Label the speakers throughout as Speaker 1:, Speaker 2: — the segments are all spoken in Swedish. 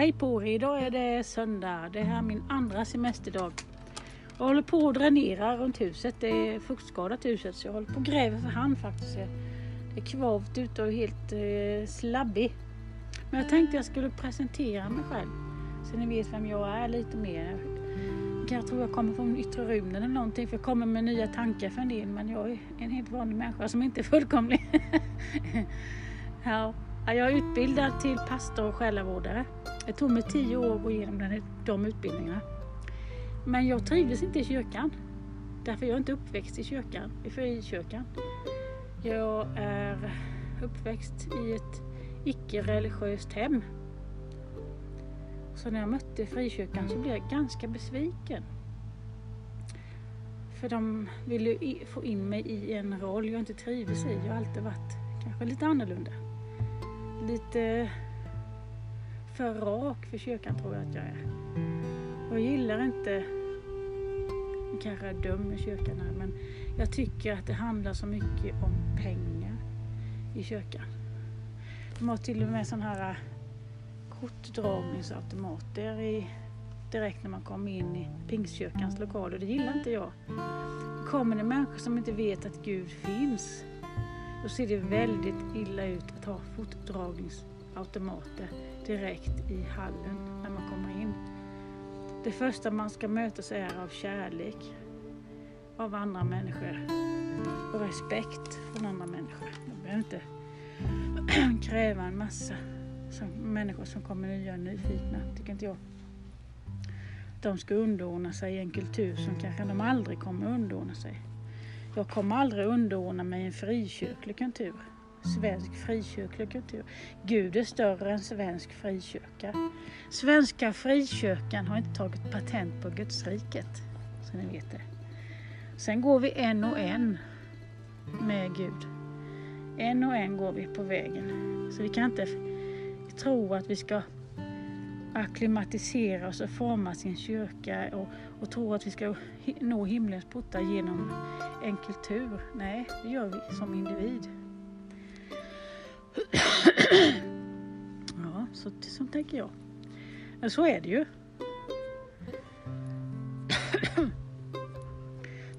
Speaker 1: hej på er! Idag är det söndag. Det här är min andra semesterdag. Jag håller på att dränera runt huset. Det är fuktskadat huset så jag håller på och gräver för hand faktiskt. Det är kvavt ute och helt eh, slabbig. Men jag tänkte jag skulle presentera mig själv. Så ni vet vem jag är lite mer. Jag tror jag kommer från yttre rymden eller någonting för jag kommer med nya tankar för en del men jag är en helt vanlig människa som inte är fullkomlig. ja. Jag är utbildad till pastor och själavårdare. Det tog mig tio år att gå igenom den, de utbildningarna. Men jag trivdes inte i kyrkan. Därför jag är inte uppväxt i kyrkan, i frikyrkan. Jag är uppväxt i ett icke-religiöst hem. Så när jag mötte frikyrkan så blev jag ganska besviken. För de ville få in mig i en roll jag inte trivdes i. Jag har alltid varit kanske lite annorlunda lite för rak för kyrkan tror jag att jag är. Jag gillar inte, kanske är dum i kyrkan här, men jag tycker att det handlar så mycket om pengar i kyrkan. De har till och med sådana här äh, kortdragningsautomater i, direkt när man kommer in i Pingstkyrkans lokaler. Det gillar inte jag. Kommer det människor som inte vet att Gud finns då ser det väldigt illa ut att ha automater direkt i hallen när man kommer in. Det första man ska mötas är av kärlek av andra människor och respekt från andra människor. Man behöver inte kräva en massa som, människor som kommer nya och nyfikna, tycker inte jag. De ska underordna sig en kultur som kanske de aldrig kommer underordna sig. Jag kommer aldrig underordna mig en frikyrklig kultur. Svensk frikyrklig kultur. Gud är större än svensk frikyrka. Svenska frikyrkan har inte tagit patent på Gudsriket, så ni vet det. Sen går vi en och en med Gud. En och en går vi på vägen. Så vi kan inte tro att vi ska akklimatisera oss och forma sin kyrka och, och tro att vi ska nå himlens portar genom en kultur. Nej, det gör vi som individ. Ja, så, så tänker jag. Men så är det ju.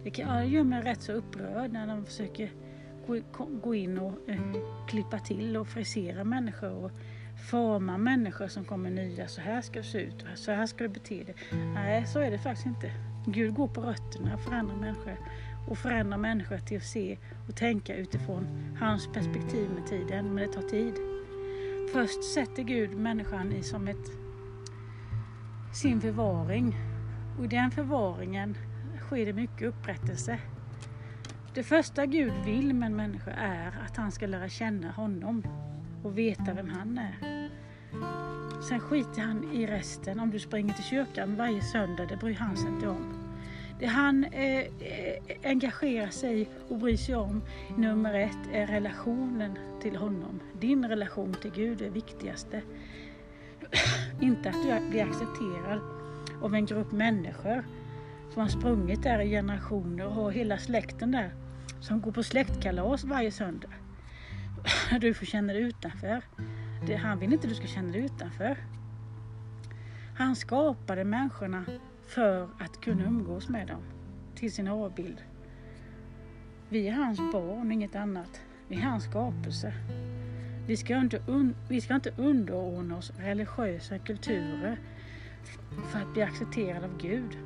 Speaker 1: Det kan, gör mig rätt så upprörd när de försöker gå, gå in och eh, klippa till och frisera människor och forma människor som kommer nya. Så här ska det se ut och så här ska du bete dig. Nej, så är det faktiskt inte. Gud går på rötterna och förändrar människor och förändra människor till att se och tänka utifrån hans perspektiv med tiden. Men det tar tid. Först sätter Gud människan i som ett sin förvaring och i den förvaringen sker det mycket upprättelse. Det första Gud vill med en människa är att han ska lära känna honom och veta vem han är. Sen skiter han i resten. Om du springer till kyrkan varje söndag, det bryr han sig inte om. Det han eh, engagerar sig och bryr sig om, nummer ett, är relationen till honom. Din relation till Gud är viktigaste. inte att du blir accepterad av en grupp människor som har sprungit där i generationer och har hela släkten där som går på släktkalas varje söndag. Du får känna dig utanför. Det, han vill inte att du ska känna dig utanför. Han skapade människorna för att kunna umgås med dem till sin avbild. Vi är hans barn, inget annat. Vi är hans skapelse. Vi ska inte, un, vi ska inte underordna oss religiösa kulturer för att bli accepterade av Gud.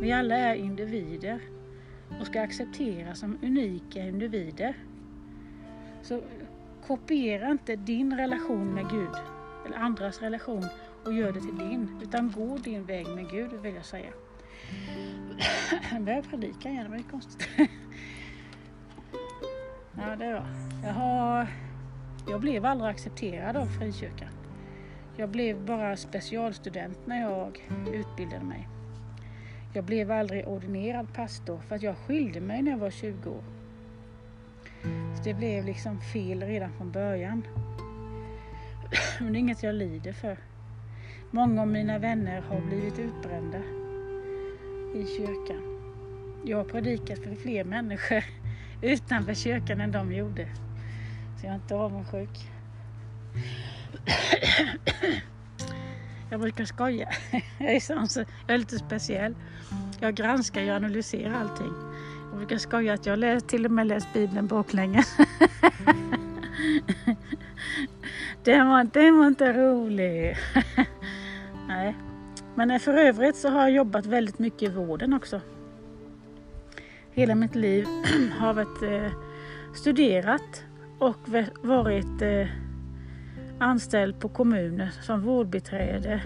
Speaker 1: Vi alla är individer och ska accepteras som unika individer. Så kopiera inte din relation med Gud eller andras relation och gör det till din, utan gå din väg med Gud vill jag säga. Jag börjar predika igen, det var ju konstigt. Ja, det var. Jag, har, jag blev aldrig accepterad av frikyrkan. Jag blev bara specialstudent när jag utbildade mig. Jag blev aldrig ordinerad pastor för att jag skilde mig när jag var 20 år. Så det blev liksom fel redan från början. Men det är inget jag lider för. Många av mina vänner har blivit utbrända i kyrkan. Jag har predikat för fler människor utanför kyrkan än de gjorde. Så jag är inte avundsjuk. Jag brukar skoja. Jag är, sån, så, jag är lite speciell. Jag granskar och analyserar allting. Jag brukar skoja att jag läst, till och med läst Bibeln baklänges. den, var, den var inte rolig. Men för övrigt så har jag jobbat väldigt mycket i vården också. Hela mitt liv har varit eh, studerat och varit eh, anställd på kommuner som vårdbiträde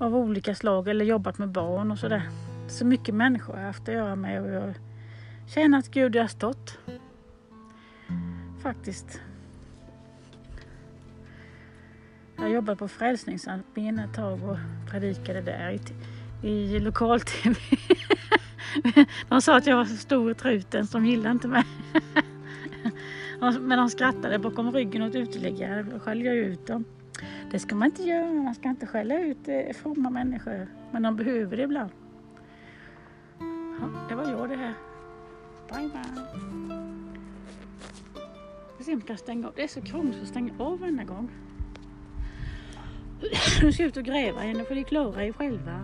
Speaker 1: av olika slag eller jobbat med barn och sådär. Så mycket människor har jag haft att göra med och jag känner att Gud har stått. Faktiskt. Jag jobbade på Frälsningsarmén ett tag och predikade där i, i lokal-tv. De sa att jag var så stor i truten så de gillade inte mig. Men de skrattade bakom ryggen åt uteliggare. Då skällde jag ut dem. Det ska man inte göra. Man ska inte skälla ut eh, fromma människor. Men de behöver det ibland. Ja, det var jag det här. Bye bye. Jag se om jag kan stänga av. Det är så krångligt att stänga av varenda gång. Nu ska jag ut och gräva henne för ni klarar ju själva.